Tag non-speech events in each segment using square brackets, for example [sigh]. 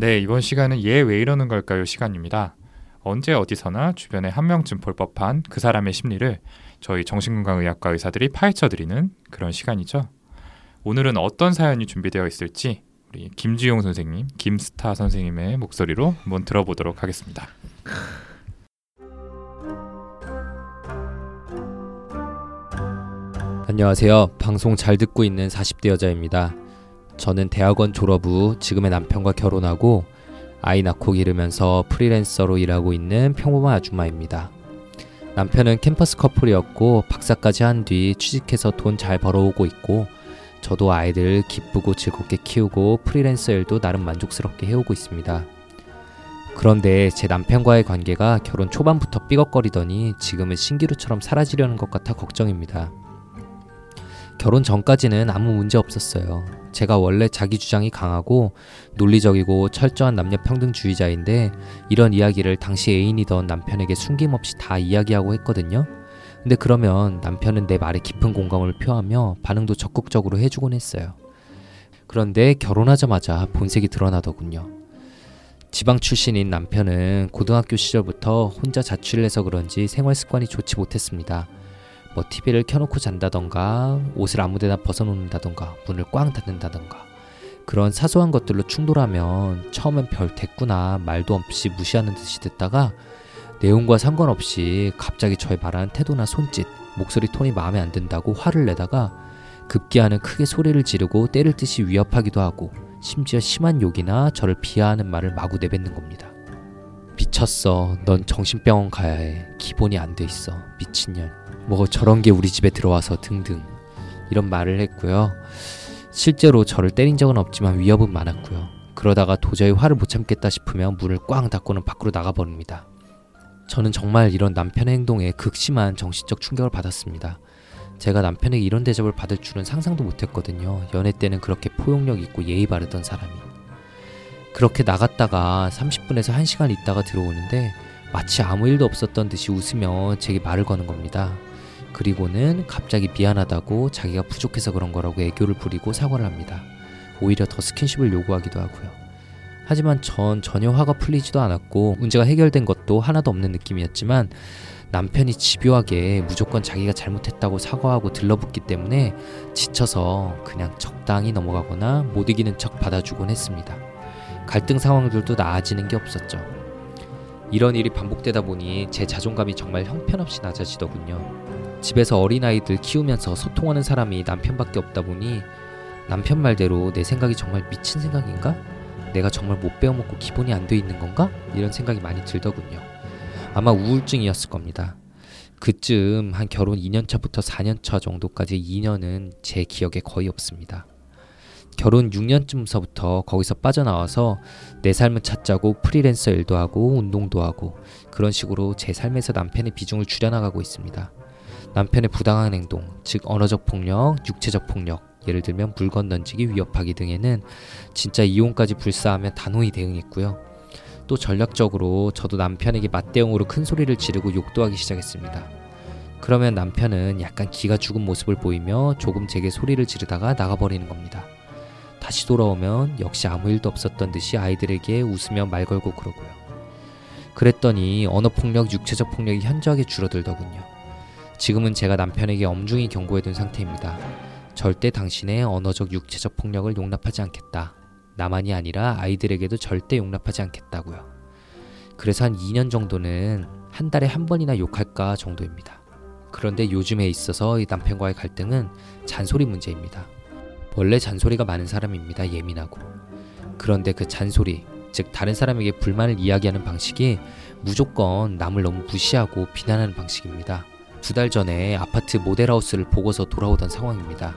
네, 이번 시간은 얘 왜 이러는 걸까요 시간입니다. 언제 어디서나 주변에 한 명쯤 볼 법한 그 사람의 심리를 저희 정신건강의학과 의사들이 파헤쳐드리는 그런 시간이죠. 오늘은 어떤 사연이 준비되어 있을지 우리 김지용 선생님, 김스타 선생님의 목소리로 한번 들어보도록 하겠습니다. 안녕하세요. 방송 잘 듣고 있는 40대 여자입니다. 저는 대학원 졸업 후 지금의 남편과 결혼하고 아이 낳고 기르면서 프리랜서로 일하고 있는 평범한 아줌마입니다. 남편은 캠퍼스 커플이었고 박사까지 한 뒤 취직해서 돈 잘 벌어오고 있고 저도 아이들 기쁘고 즐겁게 키우고 프리랜서 일도 나름 만족스럽게 해오고 있습니다. 그런데 제 남편과의 관계가 결혼 초반부터 삐걱거리더니 지금은 신기루처럼 사라지려는 것 같아 걱정입니다. 결혼 전까지는 아무 문제 없었어요. 제가 원래 자기 주장이 강하고 논리적이고 철저한 남녀 평등주의자인데 이런 이야기를 당시 애인이던 남편에게 숨김없이 다 이야기하고 했거든요. 근데 그러면 남편은 내 말에 깊은 공감을 표하며 반응도 적극적으로 해주곤 했어요. 그런데 결혼하자마자 본색이 드러나더군요. 지방 출신인 남편은 고등학교 시절부터 혼자 자취를 해서 그런지 생활 습관이 좋지 못했습니다. 뭐 TV를 켜놓고 잔다던가 옷을 아무데나 벗어놓는다던가 문을 꽝 닫는다던가 그런 사소한 것들로 충돌하면 처음엔 별 됐구나 말도 없이 무시하는 듯이 듣다가 내용과 상관없이 갑자기 저의 말하는 태도나 손짓, 목소리 톤이 마음에 안 든다고 화를 내다가 급기야는 크게 소리를 지르고 때릴 듯이 위협하기도 하고 심지어 심한 욕이나 저를 비하하는 말을 마구 내뱉는 겁니다. 미쳤어. 넌 정신병원 가야 해. 기본이 안 돼 있어. 미친년. 뭐 저런 게 우리 집에 들어와서 등등 이런 말을 했고요. 실제로 저를 때린 적은 없지만 위협은 많았고요. 그러다가 도저히 화를 못 참겠다 싶으면 문을 꽝 닫고는 밖으로 나가버립니다. 저는 정말 이런 남편의 행동에 극심한 정신적 충격을 받았습니다. 제가 남편에게 이런 대접을 받을 줄은 상상도 못했거든요. 연애 때는 그렇게 포용력 있고 예의 바르던 사람이. 그렇게 나갔다가 30분에서 1시간 있다가 들어오는데 마치 아무 일도 없었던 듯이 웃으며 제게 말을 거는 겁니다. 그리고는 갑자기 미안하다고 자기가 부족해서 그런 거라고 애교를 부리고 사과를 합니다. 오히려 더 스킨십을 요구하기도 하고요. 하지만 전 전혀 화가 풀리지도 않았고 문제가 해결된 것도 하나도 없는 느낌이었지만 남편이 집요하게 무조건 자기가 잘못했다고 사과하고 들러붙기 때문에 지쳐서 그냥 적당히 넘어가거나 못 이기는 척 받아주곤 했습니다. 갈등 상황들도 나아지는 게 없었죠. 이런 일이 반복되다 보니 제 자존감이 정말 형편없이 낮아지더군요. 집에서 어린아이들 키우면서 소통하는 사람이 남편밖에 없다 보니 남편 말대로 내 생각이 정말 미친 생각인가? 내가 정말 못 배워먹고 기본이 안 돼 있는 건가? 이런 생각이 많이 들더군요. 아마 우울증이었을 겁니다. 그쯤 한 결혼 2년차부터 4년차 정도까지 2년은 제 기억에 거의 없습니다. 결혼 6년쯤서부터 거기서 빠져나와서 내 삶을 찾자고 프리랜서 일도 하고 운동도 하고 그런 식으로 제 삶에서 남편의 비중을 줄여나가고 있습니다. 남편의 부당한 행동, 즉 언어적 폭력, 육체적 폭력, 예를 들면 물건 던지기, 위협하기 등에는 진짜 이혼까지 불사하면 단호히 대응했고요. 또 전략적으로 저도 남편에게 맞대응으로 큰 소리를 지르고 욕도 하기 시작했습니다. 그러면 남편은 약간 기가 죽은 모습을 보이며 조금 제게 소리를 지르다가 나가버리는 겁니다. 다시 돌아오면 역시 아무 일도 없었던 듯이 아이들에게 웃으며 말 걸고 그러고요. 그랬더니 언어폭력, 육체적 폭력이 현저하게 줄어들더군요. 지금은 제가 남편에게 엄중히 경고해둔 상태입니다. 절대 당신의 언어적, 육체적 폭력을 용납하지 않겠다. 나만이 아니라 아이들에게도 절대 용납하지 않겠다고요. 그래서 한 2년 정도는 한 달에 한 번이나 욕할까 정도입니다. 그런데 요즘에 있어서 이 남편과의 갈등은 잔소리 문제입니다. 원래 잔소리가 많은 사람입니다. 예민하고. 그런데 그 잔소리, 즉 다른 사람에게 불만을 이야기하는 방식이 무조건 남을 너무 무시하고 비난하는 방식입니다. 두 달 전에 아파트 모델하우스를 보고서 돌아오던 상황입니다.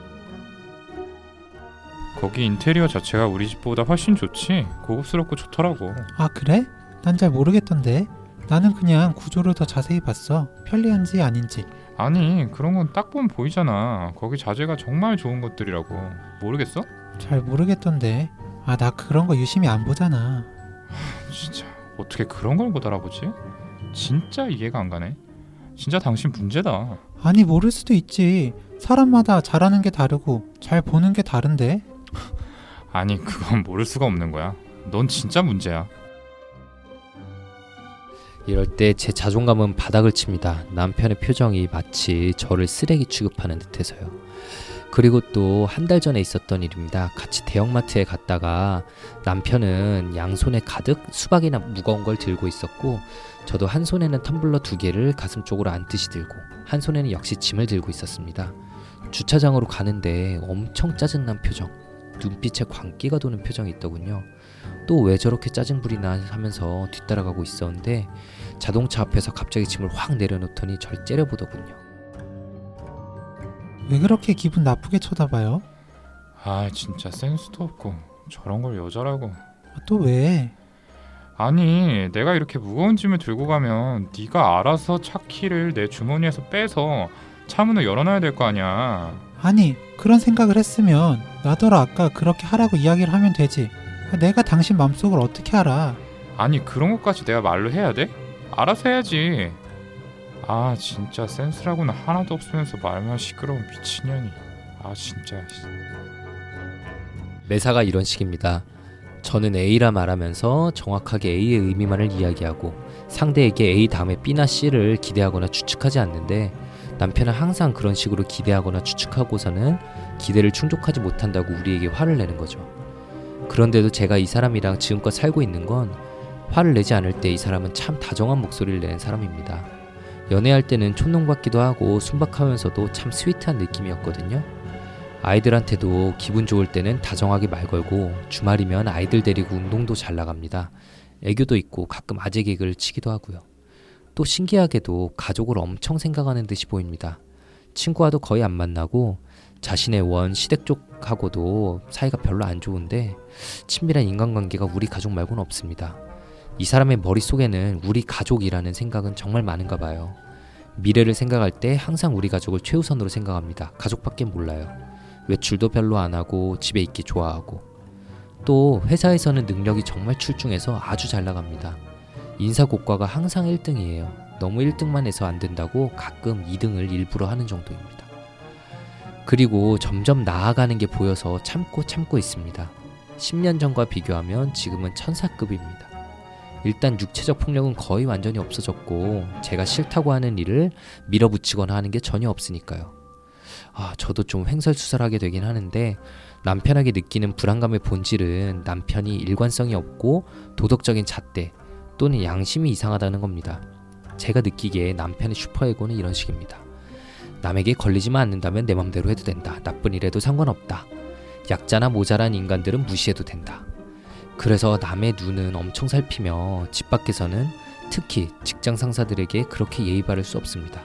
거기 인테리어 자체가 우리 집보다 훨씬 좋지. 고급스럽고 좋더라고. 아 그래? 난 잘 모르겠던데. 나는 그냥 구조를 더 자세히 봤어. 편리한지 아닌지. 아니 그런 건 딱 보면 보이잖아. 거기 자재가 정말 좋은 것들이라고. 모르겠어? 잘 모르겠던데. 아 나 그런 거 유심히 안 보잖아. 진짜 어떻게 그런 걸 못 알아보지? 진짜 이해가 안 가네. 진짜 당신 문제다. 아니 모를 수도 있지. 사람마다 잘하는 게 다르고 잘 보는 게 다른데. [laughs] 아니 그건 모를 수가 없는 거야. 넌 진짜 문제야. 이럴 때 제 자존감은 바닥을 칩니다. 남편의 표정이 마치 저를 쓰레기 취급하는 듯해서요. 그리고 또 한 달 전에 있었던 일입니다. 같이 대형마트에 갔다가 남편은 양손에 가득 수박이나 무거운 걸 들고 있었고 저도 한 손에는 텀블러 두 개를 가슴 쪽으로 안듯이 들고 한 손에는 역시 짐을 들고 있었습니다. 주차장으로 가는데 엄청 짜증난 표정, 눈빛에 광기가 도는 표정이 있더군요. 또 왜 저렇게 짜증부리 나 하면서 뒤따라가고 있었는데 자동차 앞에서 갑자기 짐을 확 내려놓더니 절 째려보더군요. 왜 그렇게 기분 나쁘게 쳐다봐요? 아 진짜 센스도 없고 저런 걸 여자라고. 아, 또 왜? 아니 내가 이렇게 무거운 짐을 들고 가면 네가 알아서 차 키를 내 주머니에서 빼서 차 문을 열어놔야 될 거 아니야. 아니 그런 생각을 했으면 나더러 아까 그렇게 하라고 이야기를 하면 되지. 아, 내가 당신 맘속을 어떻게 알아? 아니 그런 것까지 내가 말로 해야 돼? 알아서 해야지. 아 진짜 센스라고는 하나도 없으면서 말만 시끄러운 미친년이. 아 진짜. 매사가 이런 식입니다. 저는 A라 말하면서 정확하게 A의 의미만을 이야기하고 상대에게 A 다음에 B나 C를 기대하거나 추측하지 않는데 남편은 항상 그런 식으로 기대하거나 추측하고서는 기대를 충족하지 못한다고 우리에게 화를 내는 거죠. 그런데도 제가 이 사람이랑 지금껏 살고 있는 건 화를 내지 않을 때 이 사람은 참 다정한 목소리를 내는 사람입니다. 연애할 때는 촌농 같기도 하고 순박하면서도 참 스위트한 느낌이었거든요. 아이들한테도 기분 좋을 때는 다정하게 말 걸고 주말이면 아이들 데리고 운동도 잘 나갑니다. 애교도 있고 가끔 아재 개그를 치기도 하고요. 또 신기하게도 가족을 엄청 생각하는 듯이 보입니다. 친구와도 거의 안 만나고 자신의 원 시댁 쪽하고도 사이가 별로 안 좋은데 친밀한 인간관계가 우리 가족 말고는 없습니다. 이 사람의 머릿속에는 우리 가족이라는 생각은 정말 많은가 봐요. 미래를 생각할 때 항상 우리 가족을 최우선으로 생각합니다. 가족밖에 몰라요. 외출도 별로 안 하고 집에 있기 좋아하고 또 회사에서는 능력이 정말 출중해서 아주 잘 나갑니다. 인사고과가 항상 1등이에요. 너무 1등만 해서 안 된다고 가끔 2등을 일부러 하는 정도입니다. 그리고 점점 나아가는 게 보여서 참고 참고 있습니다. 10년 전과 비교하면 지금은 천사급입니다. 일단 육체적 폭력은 거의 완전히 없어졌고 제가 싫다고 하는 일을 밀어붙이거나 하는 게 전혀 없으니까요. 아, 저도 좀 횡설수설하게 되긴 하는데 남편에게 느끼는 불안감의 본질은 남편이 일관성이 없고 도덕적인 잣대 또는 양심이 이상하다는 겁니다. 제가 느끼기에 남편의 슈퍼에고는 이런 식입니다. 남에게 걸리지만 않는다면 내 맘대로 해도 된다. 나쁜 일에도 상관없다. 약자나 모자란 인간들은 무시해도 된다. 그래서 남의 눈은 엄청 살피며 집 밖에서는 특히 직장 상사들에게 그렇게 예의 바를 수 없습니다.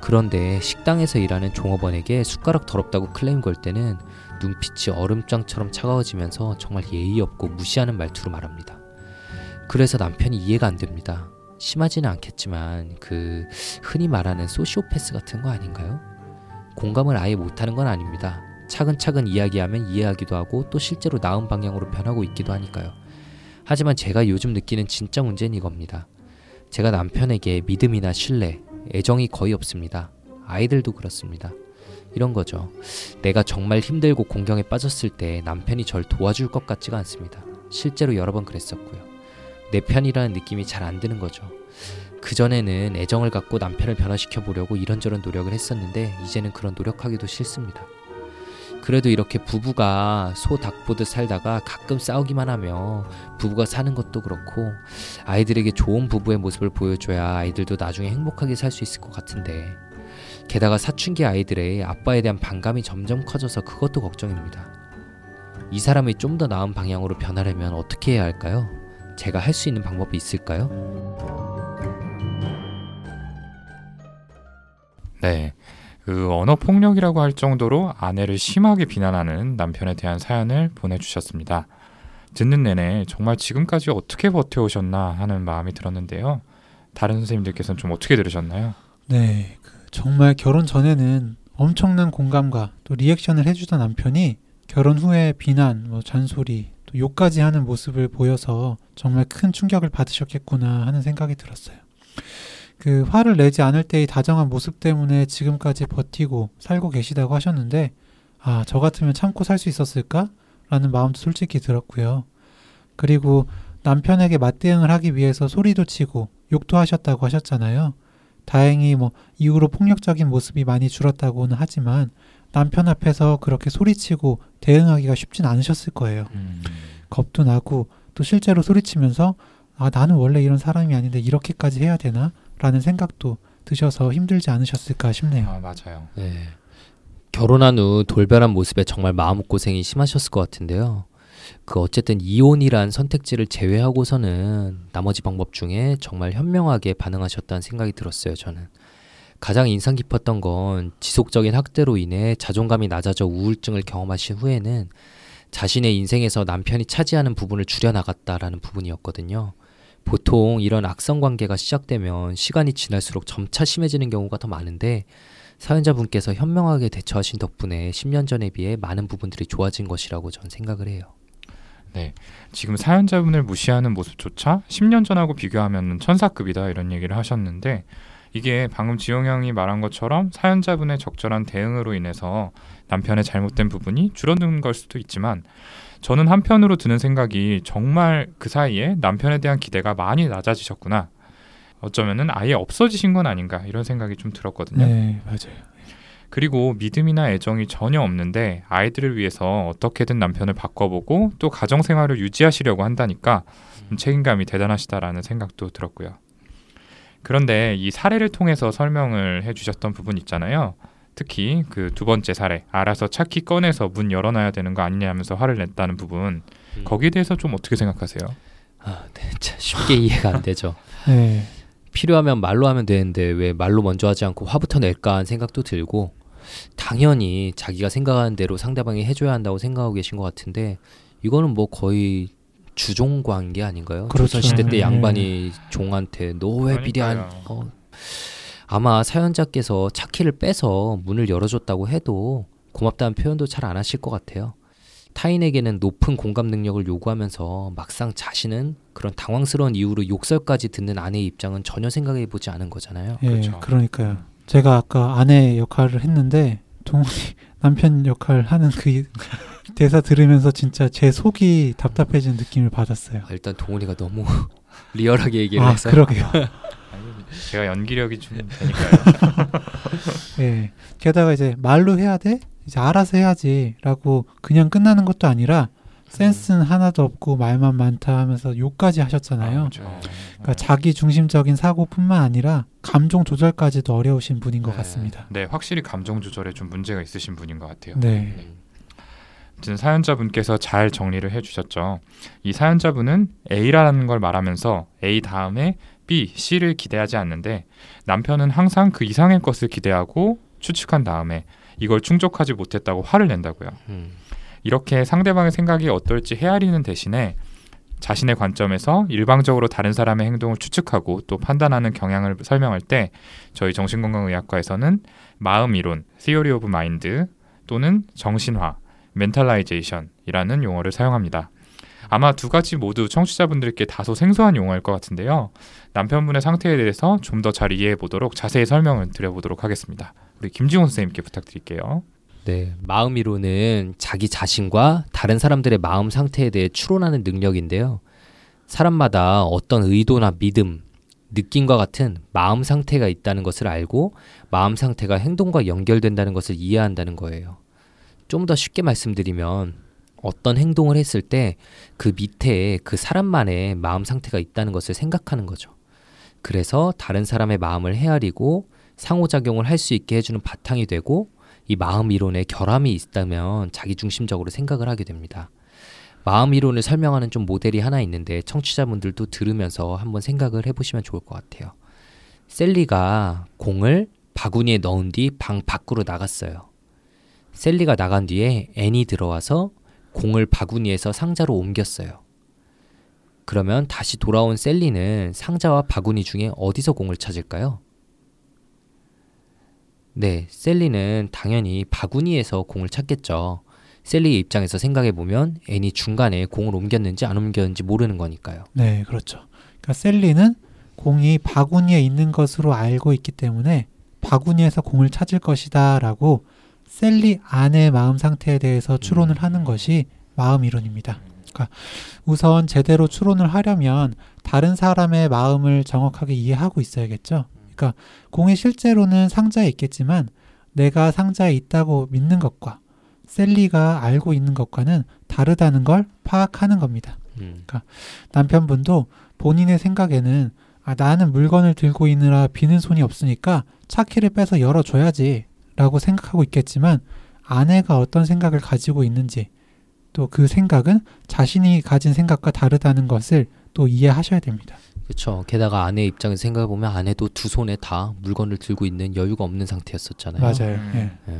그런데 식당에서 일하는 종업원에게 숟가락 더럽다고 클레임 걸 때는 눈빛이 얼음장처럼 차가워지면서 정말 예의 없고 무시하는 말투로 말합니다. 그래서 남편이 이해가 안 됩니다. 심하지는 않겠지만 그 흔히 말하는 소시오패스 같은 거 아닌가요? 공감을 아예 못하는 건 아닙니다. 차근차근 이야기하면 이해하기도 하고 또 실제로 나은 방향으로 변하고 있기도 하니까요. 하지만 제가 요즘 느끼는 진짜 문제는 이겁니다. 제가 남편에게 믿음이나 신뢰, 애정이 거의 없습니다. 아이들도 그렇습니다. 이런 거죠. 내가 정말 힘들고 공경에 빠졌을 때 남편이 절 도와줄 것 같지가 않습니다. 실제로 여러 번 그랬었고요. 내 편이라는 느낌이 잘 안 드는 거죠. 그전에는 애정을 갖고 남편을 변화시켜 보려고 이런저런 노력을 했었는데 이제는 그런 노력하기도 싫습니다. 그래도 이렇게 부부가 소 닭 보듯 살다가 가끔 싸우기만 하며 부부가 사는 것도 그렇고 아이들에게 좋은 부부의 모습을 보여줘야 아이들도 나중에 행복하게 살 수 있을 것 같은데 게다가 사춘기 아이들의 아빠에 대한 반감이 점점 커져서 그것도 걱정입니다. 이 사람이 좀 더 나은 방향으로 변하려면 어떻게 해야 할까요? 제가 할 수 있는 방법이 있을까요? 네. 그 언어 폭력이라고 할 정도로 아내를 심하게 비난하는 남편에 대한 사연을 보내주셨습니다. 듣는 내내 정말 지금까지 어떻게 버텨오셨나 하는 마음이 들었는데요. 다른 선생님들께서는 좀 어떻게 들으셨나요? 네, 그 정말 결혼 전에는 엄청난 공감과 또 리액션을 해주던 남편이 결혼 후에 비난, 뭐 잔소리, 또 욕까지 하는 모습을 보여서 정말 큰 충격을 받으셨겠구나 하는 생각이 들었어요. 그 화를 내지 않을 때의 다정한 모습 때문에 지금까지 버티고 살고 계시다고 하셨는데 아, 저 같으면 참고 살 수 있었을까? 라는 마음도 솔직히 들었고요. 그리고 남편에게 맞대응을 하기 위해서 소리도 치고 욕도 하셨다고 하셨잖아요. 다행히 뭐 이후로 폭력적인 모습이 많이 줄었다고는 하지만 남편 앞에서 그렇게 소리치고 대응하기가 쉽진 않으셨을 거예요. 음. 겁도 나고 또 실제로 소리치면서 아 나는 원래 이런 사람이 아닌데 이렇게까지 해야 되나? 라는 생각도 드셔서 힘들지 않으셨을까 싶네요. 아 맞아요. 네. 결혼한 후 돌변한 모습에 정말 마음고생이 심하셨을 것 같은데요. 그 어쨌든 이혼이란 선택지를 제외하고서는 나머지 방법 중에 정말 현명하게 반응하셨다는 생각이 들었어요, 저는. 가장 인상 깊었던 건 지속적인 학대로 인해 자존감이 낮아져 우울증을 경험하신 후에는 자신의 인생에서 남편이 차지하는 부분을 줄여나갔다라는 부분이었거든요. 보통 이런 악성 관계가 시작되면 시간이 지날수록 점차 심해지는 경우가 더 많은데 사연자분께서 현명하게 대처하신 덕분에 10년 전에 비해 많은 부분들이 좋아진 것이라고 저는 생각을 해요. 지금 사연자분을 무시하는 모습조차 10년 전하고 비교하면 천사급이다 이런 얘기를 하셨는데 이게 방금 지용 형이 말한 것처럼 사연자분의 적절한 대응으로 인해서 남편의 잘못된 부분이 줄어든 걸 수도 있지만 저는 한편으로 드는 생각이 정말 그 사이에 남편에 대한 기대가 많이 낮아지셨구나. 어쩌면은 아예 없어지신 건 아닌가 이런 생각이 좀 들었거든요. 네, 맞아요. 그리고 믿음이나 애정이 전혀 없는데 아이들을 위해서 어떻게든 남편을 바꿔보고 또 가정 생활을 유지하시려고 한다니까 좀 책임감이 대단하시다라는 생각도 들었고요. 그런데 이 사례를 통해서 설명을 해주셨던 부분 있잖아요. 특히 그 두 번째 사례 알아서 차키 꺼내서 문 열어놔야 되는 거 아니냐면서 화를 냈다는 부분 음. 거기에 대해서 좀 어떻게 생각하세요? 아, 네, [laughs] 참 쉽게 이해가 안 되죠. [laughs] 네, 필요하면 말로 하면 되는데 왜 말로 먼저 하지 않고 화부터 낼까 하는 생각도 들고 당연히 자기가 생각하는 대로 상대방이 해줘야 한다고 생각하고 계신 것 같은데 이거는 뭐 거의 주종 관계 아닌가요? 그렇죠. 조선 시대 때 네. 양반이 종한테 너왜 비리한 그러니까요. 어, 아마 사연자께서 차키를 빼서 문을 열어줬다고 해도 고맙다는 표현도 잘 안 하실 것 같아요. 타인에게는 높은 공감 능력을 요구하면서 막상 자신은 그런 당황스러운 이유로 욕설까지 듣는 아내의 입장은 전혀 생각해 보지 않은 거잖아요. 예, 그렇죠. 그러니까요. 제가 아까 아내 역할을 했는데 동훈이 [laughs] 남편 역할 하는 그 [laughs] 대사 들으면서 진짜 제 속이 답답해지는 느낌을 받았어요. 아, 일단 동훈이가 너무 [laughs] 리얼하게 얘기를 아, 해서 그러게요. 제가 연기력이 좀 되니까요. 예. [laughs] 게다가 이제 말로 해야 돼? 이제 알아서 해야지라고 그냥 끝나는 것도 아니라 센스는 하나도 없고 말만 많다 하면서 욕까지 하셨잖아요. 그렇죠. 그러니까 자기 중심적인 사고뿐만 아니라 감정 조절까지도 어려우신 분인 것 네. 같습니다. 네, 확실히 감정 조절에 좀 문제가 있으신 분인 것 같아요. 네. 음, 아무튼 사연자분께서 잘 정리를 해주셨죠. 이 사연자분은 A라는 걸 말하면서 A 다음에 B, C를 기대하지 않는데 남편은 항상 그 이상의 것을 기대하고 추측한 다음에 이걸 충족하지 못했다고 화를 낸다고요. 음, 이렇게 상대방의 생각이 어떨지 헤아리는 대신에 자신의 관점에서 일방적으로 다른 사람의 행동을 추측하고 또 판단하는 경향을 설명할 때 저희 정신건강의학과에서는 마음 이론, theory of mind 또는 정신화, mentalization이라는 용어를 사용합니다. 아마 두 가지 모두 청취자분들께 다소 생소한 용어일 것 같은데요. 남편분의 상태에 대해서 좀 더 잘 이해해 보도록 자세히 설명을 드려보도록 하겠습니다. 우리 김지훈 선생님께 부탁드릴게요. 네, 마음이론은 자기 자신과 다른 사람들의 마음 상태에 대해 추론하는 능력인데요. 사람마다 어떤 의도나 믿음, 느낌과 같은 마음 상태가 있다는 것을 알고 마음 상태가 행동과 연결된다는 것을 이해한다는 거예요. 좀 더 쉽게 말씀드리면 어떤 행동을 했을 때 그 밑에 그 사람만의 마음 상태가 있다는 것을 생각하는 거죠. 그래서 다른 사람의 마음을 헤아리고 상호작용을 할 수 있게 해주는 바탕이 되고 이 마음 이론에 결함이 있다면 자기 중심적으로 생각을 하게 됩니다. 마음 이론을 설명하는 좀 모델이 하나 있는데 청취자분들도 들으면서 한번 생각을 해보시면 좋을 것 같아요. 셀리가 공을 바구니에 넣은 뒤 방 밖으로 나갔어요. 셀리가 나간 뒤에 앤이 들어와서 공을 바구니에서 상자로 옮겼어요. 그러면 다시 돌아온 셀리는 상자와 바구니 중에 어디서 공을 찾을까요? 네, 셀리는 당연히 바구니에서 공을 찾겠죠. 셀리의 입장에서 생각해 보면 앤이 중간에 공을 옮겼는지 안 옮겼는지 모르는 거니까요. 네, 그렇죠. 그러니까 셀리는 공이 바구니에 있는 것으로 알고 있기 때문에 바구니에서 공을 찾을 것이다라고 셀리 안의 마음 상태에 대해서 추론을 하는 것이 마음 이론입니다. 그러니까 우선 제대로 추론을 하려면 다른 사람의 마음을 정확하게 이해하고 있어야겠죠. 그러니까 공이 실제로는 상자에 있겠지만 내가 상자에 있다고 믿는 것과 셀리가 알고 있는 것과는 다르다는 걸 파악하는 겁니다. 음. 남편분도 본인의 생각에는 아, 나는 물건을 들고 있느라 비는 손이 없으니까 차 키를 빼서 열어줘야지 라고 생각하고 있겠지만 아내가 어떤 생각을 가지고 있는지 또 그 생각은 자신이 가진 생각과 다르다는 것을 또 이해하셔야 됩니다. 그렇죠. 게다가 아내 입장에서 생각해 보면 아내도 두 손에 다 물건을 들고 있는 여유가 없는 상태였었잖아요. 맞아요. 음. 예. 예.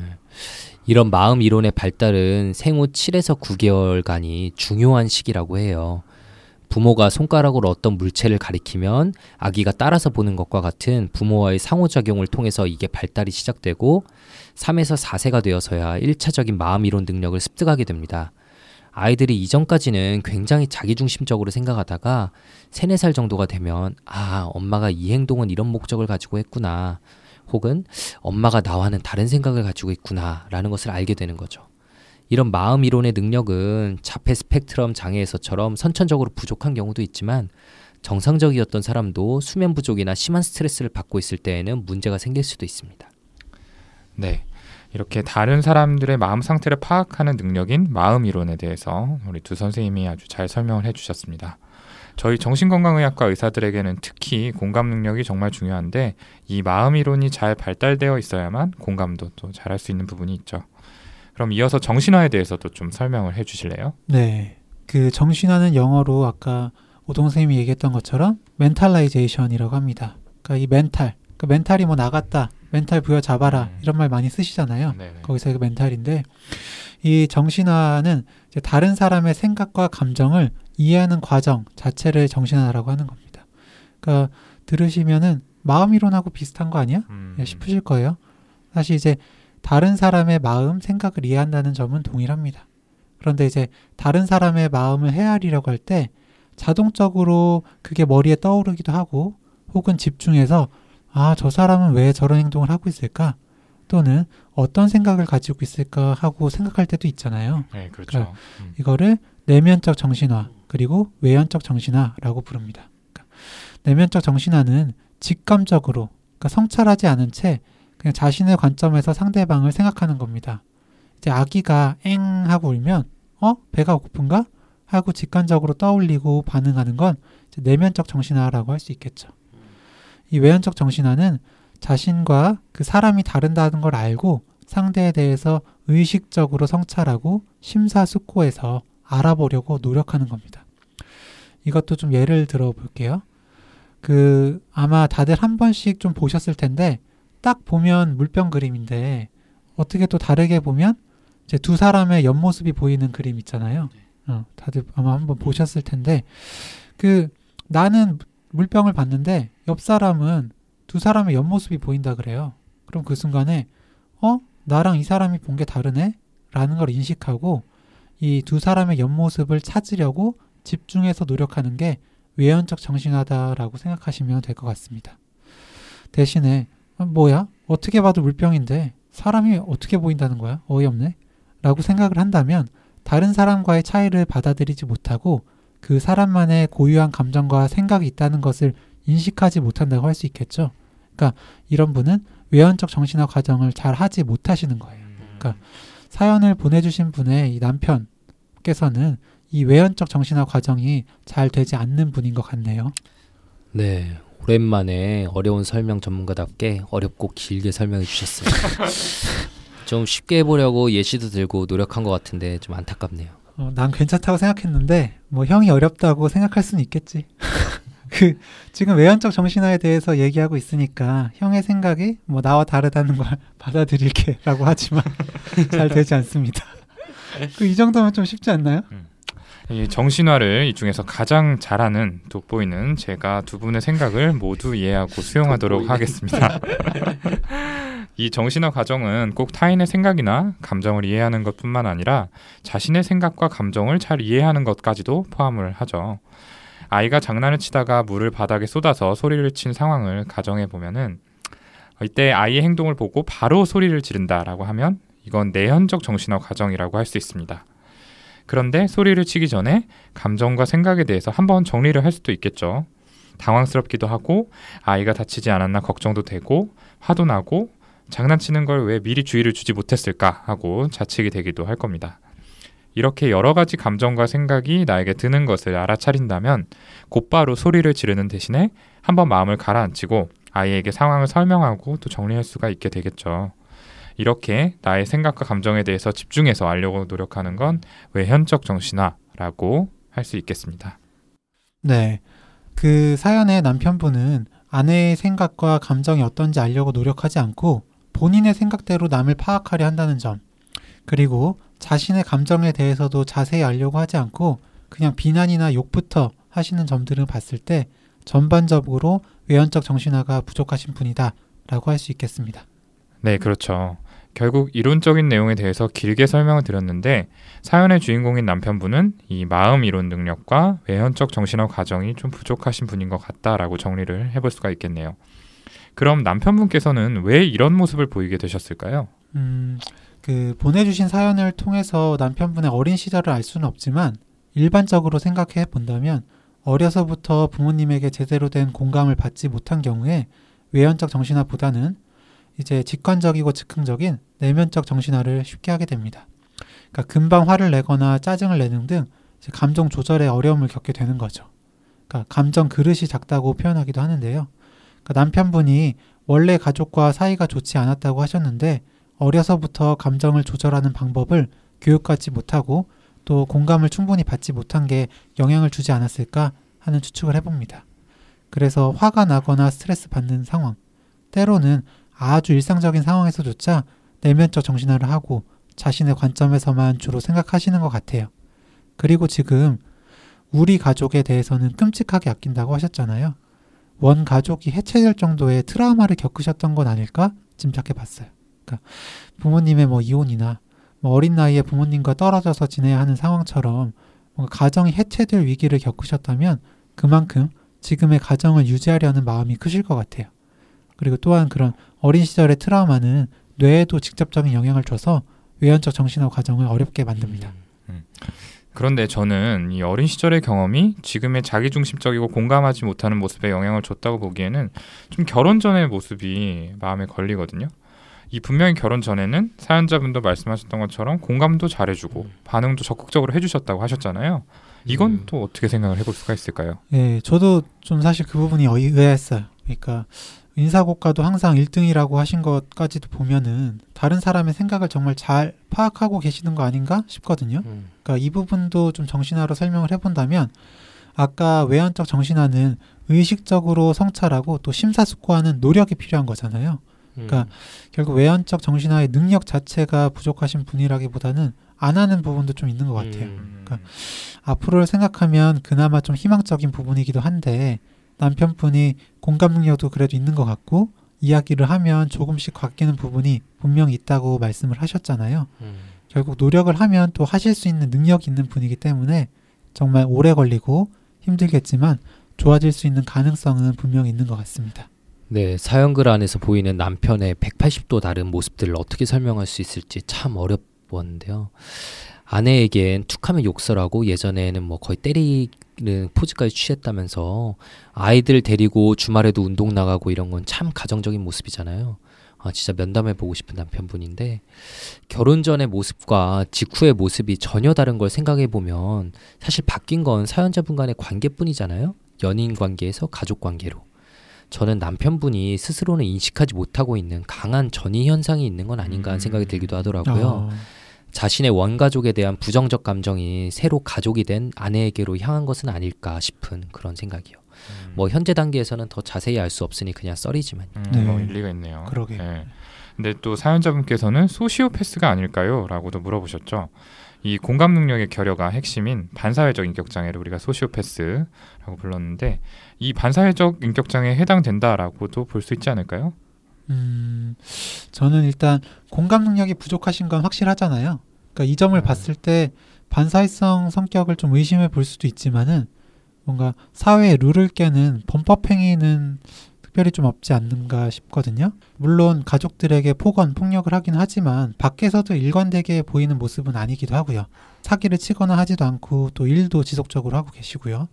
이런 마음 이론의 발달은 생후 7에서 9개월간이 중요한 시기라고 해요. 부모가 손가락으로 어떤 물체를 가리키면 아기가 따라서 보는 것과 같은 부모와의 상호작용을 통해서 이게 발달이 시작되고 3에서 4세가 되어서야 1차적인 마음 이론 능력을 습득하게 됩니다. 아이들이 이전까지는 굉장히 자기중심적으로 생각하다가 3, 4살 정도가 되면 아, 엄마가 이 행동은 이런 목적을 가지고 했구나. 혹은 엄마가 나와는 다른 생각을 가지고 있구나. 라는 것을 알게 되는 거죠. 이런 마음 이론의 능력은 자폐 스펙트럼 장애에서처럼 선천적으로 부족한 경우도 있지만 정상적이었던 사람도 수면 부족이나 심한 스트레스를 받고 있을 때에는 문제가 생길 수도 있습니다. 네. 이렇게 다른 사람들의 마음 상태를 파악하는 능력인 마음 이론에 대해서 우리 두 선생님이 아주 잘 설명을 해주셨습니다. 저희 정신건강의학과 의사들에게는 특히 공감 능력이 정말 중요한데 이 마음 이론이 잘 발달되어 있어야만 공감도 또 잘할 수 있는 부분이 있죠. 그럼 이어서 정신화에 대해서도 좀 설명을 해주실래요? 네. 그 정신화는 영어로 아까 오동훈 선생님이 얘기했던 것처럼 mentalization이라고 합니다. 그러니까 이 멘탈, 그 멘탈이 뭐 나갔다, 멘탈 부여 잡아라 음. 이런 말 많이 쓰시잖아요. 네. 거기서 그 멘탈인데 이 정신화는 이제 다른 사람의 생각과 감정을 이해하는 과정 자체를 정신화라고 하는 겁니다. 그러니까 들으시면은 마음 이론하고 비슷한 거 아니야? 음, 예, 싶으실 거예요. 사실 이제 다른 사람의 마음, 생각을 이해한다는 점은 동일합니다. 그런데 이제 다른 사람의 마음을 헤아리려고 할 때 자동적으로 그게 머리에 떠오르기도 하고 혹은 집중해서 아, 저 사람은 왜 저런 행동을 하고 있을까? 또는 어떤 생각을 가지고 있을까 하고 생각할 때도 있잖아요. 네, 그렇죠. 음. 이거를 내면적 정신화 그리고 외연적 정신화라고 부릅니다. 그러니까 내면적 정신화는 직감적으로 그러니까 성찰하지 않은 채 그냥 자신의 관점에서 상대방을 생각하는 겁니다. 이제 아기가 엥 하고 울면 어 배가 고픈가 하고 직관적으로 떠올리고 반응하는 건 내면적 정신화라고 할 수 있겠죠. 이 외연적 정신화는 자신과 그 사람이 다른다는 걸 알고 상대에 대해서 의식적으로 성찰하고 심사숙고해서 알아보려고 노력하는 겁니다. 이것도 좀 예를 들어 볼게요. 그 아마 다들 한 번씩 좀 보셨을 텐데 딱 보면 물병 그림인데 어떻게 또 다르게 보면 이제 두 사람의 옆모습이 보이는 그림 있잖아요. 어, 다들 아마 한번 보셨을 텐데 그 나는 물병을 봤는데 옆 사람은 두 사람의 옆모습이 보인다 그래요. 그럼 그 순간에 어? 나랑 이 사람이 본 게 다르네? 라는 걸 인식하고 이 두 사람의 옆모습을 찾으려고 집중해서 노력하는 게 외연적 정신화다라고 생각하시면 될 것 같습니다. 대신에 아, 뭐야? 어떻게 봐도 물병인데 사람이 어떻게 보인다는 거야? 어이없네? 라고 생각을 한다면 다른 사람과의 차이를 받아들이지 못하고 그 사람만의 고유한 감정과 생각이 있다는 것을 인식하지 못한다고 할 수 있겠죠. 그러니까 이런 분은 외연적 정신화 과정을 잘 하지 못하시는 거예요. 그러니까 사연을 보내주신 분의 이 남편께서는 이 외연적 정신화 과정이 잘 되지 않는 분인 것 같네요. 네. 오랜만에 어려운 설명 전문가답게 어렵고 길게 설명해 주셨어요. [laughs] 좀 쉽게 해보려고 예시도 들고 노력한 것 같은데 좀 안타깝네요. 어, 난 괜찮다고 생각했는데 뭐 형이 어렵다고 생각할 수는 있겠지. [laughs] 그 지금 외연적 정신화에 대해서 얘기하고 있으니까 형의 생각이 뭐 나와 다르다는 걸 [laughs] 받아들일게라고 하지만 [laughs] 잘 되지 않습니다. 그 이 정도면 좀 쉽지 않나요? 이 정신화를 이 중에서 가장 잘하는 돋보이는 제가 두 분의 생각을 모두 이해하고 수용하도록 하겠습니다. 이 정신화 과정은 꼭 타인의 생각이나 감정을 이해하는 것뿐만 아니라 자신의 생각과 감정을 잘 이해하는 것까지도 포함을 하죠. 아이가 장난을 치다가 물을 바닥에 쏟아서 소리를 친 상황을 가정해 보면은 이때 아이의 행동을 보고 바로 소리를 지른다라고 하면 이건 내현적 정신화 과정이라고 할 수 있습니다. 그런데 소리를 치기 전에 감정과 생각에 대해서 한번 정리를 할 수도 있겠죠. 당황스럽기도 하고 아이가 다치지 않았나 걱정도 되고 화도 나고 장난치는 걸 왜 미리 주의를 주지 못했을까 하고 자책이 되기도 할 겁니다. 이렇게 여러 가지 감정과 생각이 나에게 드는 것을 알아차린다면 곧바로 소리를 지르는 대신에 한번 마음을 가라앉히고 아이에게 상황을 설명하고 또 정리할 수가 있게 되겠죠. 이렇게 나의 생각과 감정에 대해서 집중해서 알려고 노력하는 건 외현적 정신화라고 할 수 있겠습니다. 네. 그 사연의 남편분은 아내의 생각과 감정이 어떤지 알려고 노력하지 않고 본인의 생각대로 남을 파악하려 한다는 점, 그리고 자신의 감정에 대해서도 자세히 알려고 하지 않고 그냥 비난이나 욕부터 하시는 점들을 봤을 때 전반적으로 외연적 정신화가 부족하신 분이다 라고 할 수 있겠습니다. 네, 그렇죠. 결국 이론적인 내용에 대해서 길게 설명을 드렸는데 사연의 주인공인 남편분은 이 마음 이론 능력과 외현적 정신화 과정이 좀 부족하신 분인 것 같다라고 정리를 해볼 수가 있겠네요. 그럼 남편분께서는 왜 이런 모습을 보이게 되셨을까요? 음, 그 보내주신 사연을 통해서 남편분의 어린 시절을 알 수는 없지만 일반적으로 생각해 본다면 어려서부터 부모님에게 제대로 된 공감을 받지 못한 경우에 외연적 정신화보다는 이제 직관적이고 즉흥적인 내면적 정신화를 쉽게 하게 됩니다. 그러니까 금방 화를 내거나 짜증을 내는 등 감정 조절에 어려움을 겪게 되는 거죠. 그러니까 감정 그릇이 작다고 표현하기도 하는데요. 그러니까 남편분이 원래 가족과 사이가 좋지 않았다고 하셨는데 어려서부터 감정을 조절하는 방법을 교육받지 못하고 또 공감을 충분히 받지 못한 게 영향을 주지 않았을까 하는 추측을 해봅니다. 그래서 화가 나거나 스트레스 받는 상황, 때로는 아주 일상적인 상황에서조차 내면적 정신화를 하고 자신의 관점에서만 주로 생각하시는 것 같아요. 그리고 지금 우리 가족에 대해서는 끔찍하게 아낀다고 하셨잖아요. 원 가족이 해체될 정도의 트라우마를 겪으셨던 건 아닐까 짐작해 봤어요. 그러니까 부모님의 뭐 이혼이나 뭐 어린 나이에 부모님과 떨어져서 지내야 하는 상황처럼 뭔가 가정이 해체될 위기를 겪으셨다면 그만큼 지금의 가정을 유지하려는 마음이 크실 것 같아요. 그리고 또한 그런 어린 시절의 트라우마는 뇌에도 직접적인 영향을 줘서 외연적 정신화 과정을 어렵게 만듭니다. 음. 그런데 저는 이 어린 시절의 경험이 지금의 자기중심적이고 공감하지 못하는 모습에 영향을 줬다고 보기에는 좀 결혼 전의 모습이 마음에 걸리거든요. 이 분명히 결혼 전에는 사연자분도 말씀하셨던 것처럼 공감도 잘해주고 반응도 적극적으로 해주셨다고 하셨잖아요. 이건 음. 또 어떻게 생각을 해볼 수가 있을까요? 예, 저도 좀 사실 그 부분이 의- 의아했어요. 그러니까 인사고과도 항상 1등이라고 하신 것까지도 보면은 다른 사람의 생각을 정말 잘 파악하고 계시는 거 아닌가 싶거든요. 음. 그러니까 이 부분도 좀 정신화로 설명을 해본다면 아까 외연적 정신화는 의식적으로 성찰하고 또 심사숙고하는 노력이 필요한 거잖아요. 그러니까 결국 외연적 정신화의 능력 자체가 부족하신 분이라기보다는 안 하는 부분도 좀 있는 것 같아요. 음. 그러니까 앞으로를 생각하면 그나마 좀 희망적인 부분이기도 한데 남편분이 공감 능력도 그래도 있는 것 같고 이야기를 하면 조금씩 바뀌는 부분이 분명히 있다고 말씀을 하셨잖아요. 음. 결국 노력을 하면 또 하실 수 있는 능력이 있는 분이기 때문에 정말 오래 걸리고 힘들겠지만 좋아질 수 있는 가능성은 분명히 있는 것 같습니다. 네, 사연글 안에서 보이는 남편의 180도 다른 모습들을 어떻게 설명할 수 있을지 참 어렵웠는데요. 아내에겐 툭하면 욕설하고 예전에는 뭐 거의 때리는 포즈까지 취했다면서 아이들 데리고 주말에도 운동 나가고 이런 건 참 가정적인 모습이잖아요. 아, 진짜 면담해 보고 싶은 남편분인데 결혼 전의 모습과 직후의 모습이 전혀 다른 걸 생각해 보면 사실 바뀐 건 사연자분 간의 관계뿐이잖아요. 연인 관계에서 가족 관계로. 저는 남편분이 스스로는 인식하지 못하고 있는 강한 전이 현상이 있는 건 아닌가 하는 생각이 들기도 하더라고요. 어, 자신의 원가족에 대한 부정적 감정이 새로 가족이 된 아내에게로 향한 것은 아닐까 싶은 그런 생각이요. 뭐 현재 단계에서는 더 자세히 알 수 없으니 그냥 썰이지만. 음, 네. 뭐 일리가 있네요. 그러게요. 네. 근데 또 사연자분께서는 소시오패스가 아닐까요?라고도 물어보셨죠. 이 공감 능력의 결여가 핵심인 반사회적 인격 장애를 우리가 소시오패스라고 불렀는데 이 반사회적 인격 장애에 해당된다라고도 볼 수 있지 않을까요? 음, 저는 일단 공감 능력이 부족하신 건 확실하잖아요. 그러니까 이 점을 음. 봤을 때 반사회성 성격을 좀 의심해 볼 수도 있지만은 뭔가 사회의 룰을 깨는 범법 행위는 특별히 좀 없지 않는가 싶거든요. 물론 가족들에게 폭언, 폭력을 하긴 하지만 밖에서도 일관되게 보이는 모습은 아니기도 하고요. 사기를 치거나 하지도 않고 또 일도 지속적으로 하고 계시고요.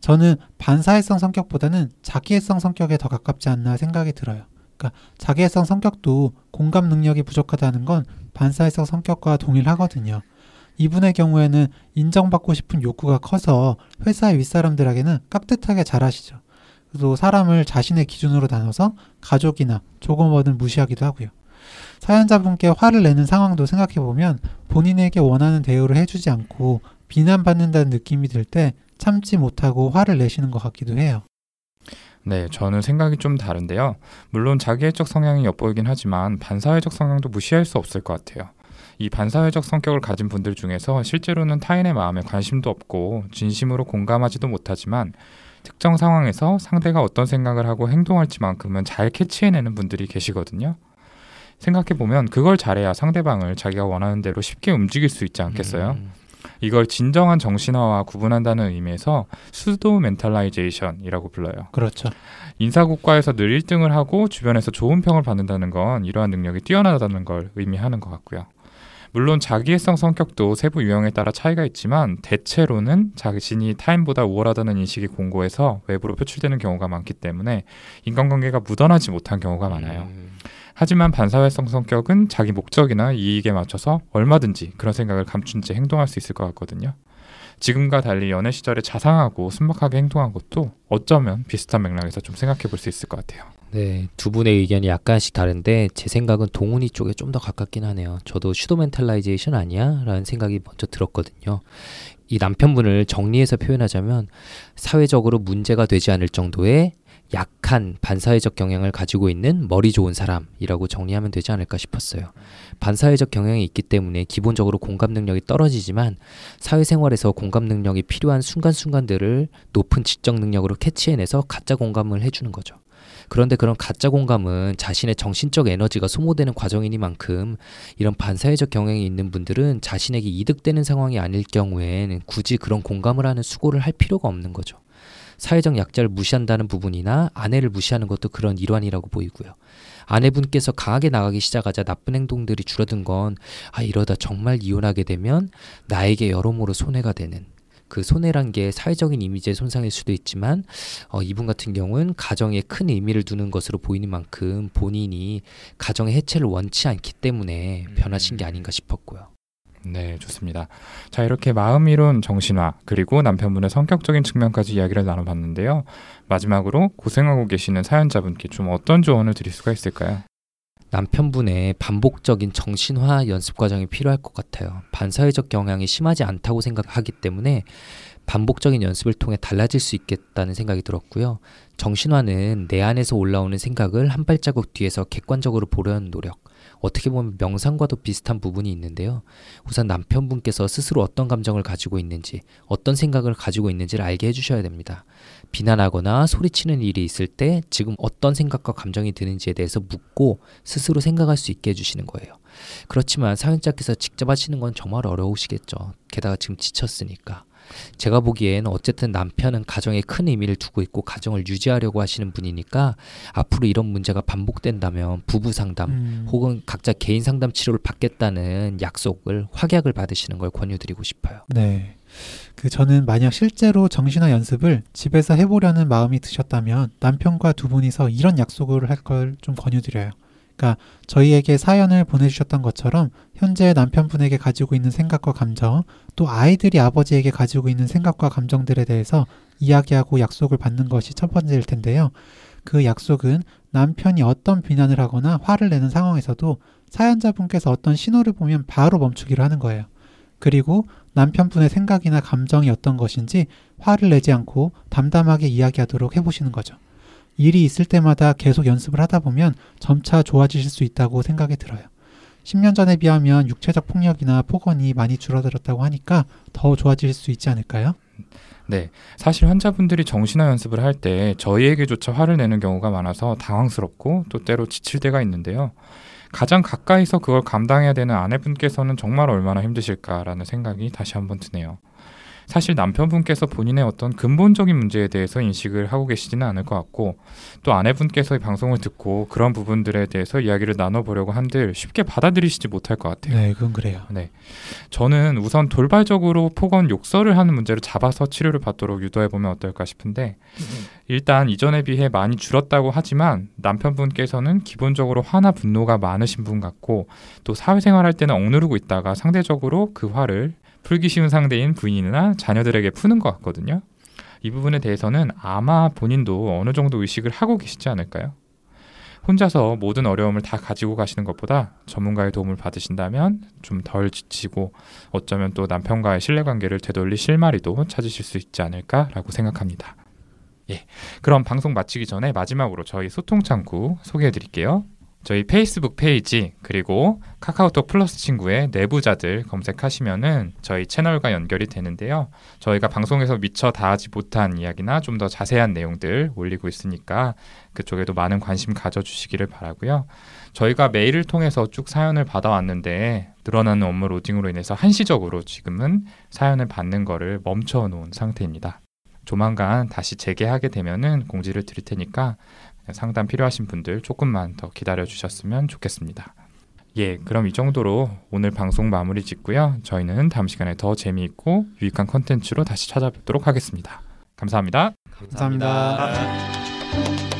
저는 반사회성 성격보다는 자기애성 성격에 더 가깝지 않나 생각이 들어요. 그러니까 자기애성 성격도 공감 능력이 부족하다는 건 반사회성 성격과 동일하거든요. 이분의 경우에는 인정받고 싶은 욕구가 커서 회사의 윗사람들에게는 깍듯하게 잘하시죠. 또 사람을 자신의 기준으로 나눠서 가족이나 조금어든 무시하기도 하고요. 사연자분께 화를 내는 상황도 생각해보면 본인에게 원하는 대우를 해주지 않고 비난받는다는 느낌이 들 때 참지 못하고 화를 내시는 것 같기도 해요. 네, 저는 생각이 좀 다른데요. 물론 자기애적 성향이 엿보이긴 하지만 반사회적 성향도 무시할 수 없을 것 같아요. 이 반사회적 성격을 가진 분들 중에서 실제로는 타인의 마음에 관심도 없고 진심으로 공감하지도 못하지만 특정 상황에서 상대가 어떤 생각을 하고 행동할지만큼은 잘 캐치해내는 분들이 계시거든요. 생각해 보면 그걸 잘해야 상대방을 자기가 원하는 대로 쉽게 움직일 수 있지 않겠어요? 음. 이걸 진정한 정신화와 구분한다는 의미에서 pseudo mentalization이라고 불러요. 그렇죠. 인사고과에서 늘 1등을 하고 주변에서 좋은 평을 받는다는 건 이러한 능력이 뛰어나다는 걸 의미하는 것 같고요. 물론 자기애성 성격도 세부 유형에 따라 차이가 있지만 대체로는 자신이 타인보다 우월하다는 인식이 공고해서 외부로 표출되는 경우가 많기 때문에 인간관계가 무던하지 못한 경우가 많아요. 음. 하지만 반사회성 성격은 자기 목적이나 이익에 맞춰서 얼마든지 그런 생각을 감춘 채 행동할 수 있을 것 같거든요. 지금과 달리 연애 시절에 자상하고 순박하게 행동한 것도 어쩌면 비슷한 맥락에서 좀 생각해 볼 수 있을 것 같아요. 네, 두 분의 의견이 약간씩 다른데 제 생각은 동훈이 쪽에 좀 더 가깝긴 하네요. 저도 pseudo mentalization 아니야? 라는 생각이 먼저 들었거든요. 이 남편분을 정리해서 표현하자면 사회적으로 문제가 되지 않을 정도의 약한 반사회적 경향을 가지고 있는 머리 좋은 사람이라고 정리하면 되지 않을까 싶었어요. 반사회적 경향이 있기 때문에 기본적으로 공감 능력이 떨어지지만 사회생활에서 공감 능력이 필요한 순간순간들을 높은 지적 능력으로 캐치해내서 가짜 공감을 해주는 거죠. 그런데 그런 가짜 공감은 자신의 정신적 에너지가 소모되는 과정이니만큼 이런 반사회적 경향이 있는 분들은 자신에게 이득되는 상황이 아닐 경우엔 굳이 그런 공감을 하는 수고를 할 필요가 없는 거죠. 사회적 약자를 무시한다는 부분이나 아내를 무시하는 것도 그런 일환이라고 보이고요. 아내분께서 강하게 나가기 시작하자 나쁜 행동들이 줄어든 건 아, 이러다 정말 이혼하게 되면 나에게 여러모로 손해가 되는 그 손해란 게 사회적인 이미지의 손상일 수도 있지만 어, 이분 같은 경우는 가정에 큰 의미를 두는 것으로 보이는 만큼 본인이 가정의 해체를 원치 않기 때문에 변하신 게 아닌가 싶었고요. 네, 좋습니다. 자, 이렇게 마음 이론 정신화, 그리고 남편분의 성격적인 측면까지 이야기를 나눠봤는데요. 마지막으로 고생하고 계시는 사연자분께 좀 어떤 조언을 드릴 수가 있을까요? 남편분의 반복적인 정신화 연습 과정이 필요할 것 같아요. 반사회적 경향이 심하지 않다고 생각하기 때문에 반복적인 연습을 통해 달라질 수 있겠다는 생각이 들었고요. 정신화는 내 안에서 올라오는 생각을 한 발자국 뒤에서 객관적으로 보려는 노력. 어떻게 보면 명상과도 비슷한 부분이 있는데요. 우선 남편분께서 스스로 어떤 감정을 가지고 있는지, 어떤 생각을 가지고 있는지를 알게 해주셔야 됩니다. 비난하거나 소리치는 일이 있을 때 지금 어떤 생각과 감정이 드는지에 대해서 묻고 스스로 생각할 수 있게 해주시는 거예요. 그렇지만 사연자께서 직접 하시는 건 정말 어려우시겠죠. 게다가 지금 지쳤으니까. 제가 보기엔 어쨌든 남편은 가정에 큰 의미를 두고 있고 가정을 유지하려고 하시는 분이니까 앞으로 이런 문제가 반복된다면 부부 상담 음, 혹은 각자 개인 상담 치료를 받겠다는 약속을 확약을 받으시는 걸 권유드리고 싶어요. 네. 그 저는 만약 실제로 정신화 연습을 집에서 해보려는 마음이 드셨다면 남편과 두 분이서 이런 약속을 할 걸 좀 권유드려요. 그러니까 저희에게 사연을 보내주셨던 것처럼 현재 남편분에게 가지고 있는 생각과 감정, 또 아이들이 아버지에게 가지고 있는 생각과 감정들에 대해서 이야기하고 약속을 받는 것이 첫 번째일 텐데요. 그 약속은 남편이 어떤 비난을 하거나 화를 내는 상황에서도 사연자분께서 어떤 신호를 보면 바로 멈추기로 하는 거예요. 그리고 남편분의 생각이나 감정이 어떤 것인지 화를 내지 않고 담담하게 이야기하도록 해보시는 거죠. 일이 있을 때마다 계속 연습을 하다 보면 점차 좋아지실 수 있다고 생각이 들어요. 10년 전에 비하면 육체적 폭력이나 폭언이 많이 줄어들었다고 하니까 더 좋아질 수 있지 않을까요? 네, 사실 환자분들이 정신화 연습을 할 때 저희에게조차 화를 내는 경우가 많아서 당황스럽고 또 때로 지칠 때가 있는데요. 가장 가까이서 그걸 감당해야 되는 아내분께서는 정말 얼마나 힘드실까라는 생각이 다시 한번 드네요. 사실 남편분께서 본인의 어떤 근본적인 문제에 대해서 인식을 하고 계시지는 않을 것 같고 또 아내분께서 이 방송을 듣고 그런 부분들에 대해서 이야기를 나눠보려고 한들 쉽게 받아들이시지 못할 것 같아요. 네, 그건 그래요. 저는 우선 돌발적으로 폭언 욕설을 하는 문제를 잡아서 치료를 받도록 유도해 보면 어떨까 싶은데 일단 이전에 비해 많이 줄었다고 하지만 남편분께서는 기본적으로 화나 분노가 많으신 분 같고 또 사회생활 할 때는 억누르고 있다가 상대적으로 그 화를 풀기 쉬운 상대인 부인이나 자녀들에게 푸는 것 같거든요. 이 부분에 대해서는 아마 본인도 어느 정도 의식을 하고 계시지 않을까요? 혼자서 모든 어려움을 다 가지고 가시는 것보다 전문가의 도움을 받으신다면 좀 덜 지치고 어쩌면 또 남편과의 신뢰관계를 되돌릴 실마리도 찾으실 수 있지 않을까라고 생각합니다. 예, 그럼 방송 마치기 전에 마지막으로 저희 소통 창구 소개해 드릴게요. 저희 페이스북 페이지 그리고 카카오톡 플러스 친구에 내부자들 검색하시면은 저희 채널과 연결이 되는데요. 저희가 방송에서 미처 다하지 못한 이야기나 좀 더 자세한 내용들 올리고 있으니까 그쪽에도 많은 관심 가져주시기를 바라고요. 저희가 메일을 통해서 쭉 사연을 받아왔는데 늘어나는 업무 로딩으로 인해서 한시적으로 지금은 사연을 받는 거를 멈춰 놓은 상태입니다. 조만간 다시 재개하게 되면은 공지를 드릴 테니까 상담 필요하신 분들 조금만 더 기다려 주셨으면 좋겠습니다. 예, 그럼 이 정도로 오늘 방송 마무리 짓고요. 저희는 다음 시간에 더 재미있고 유익한 컨텐츠로 다시 찾아뵙도록 하겠습니다. 감사합니다. 감사합니다.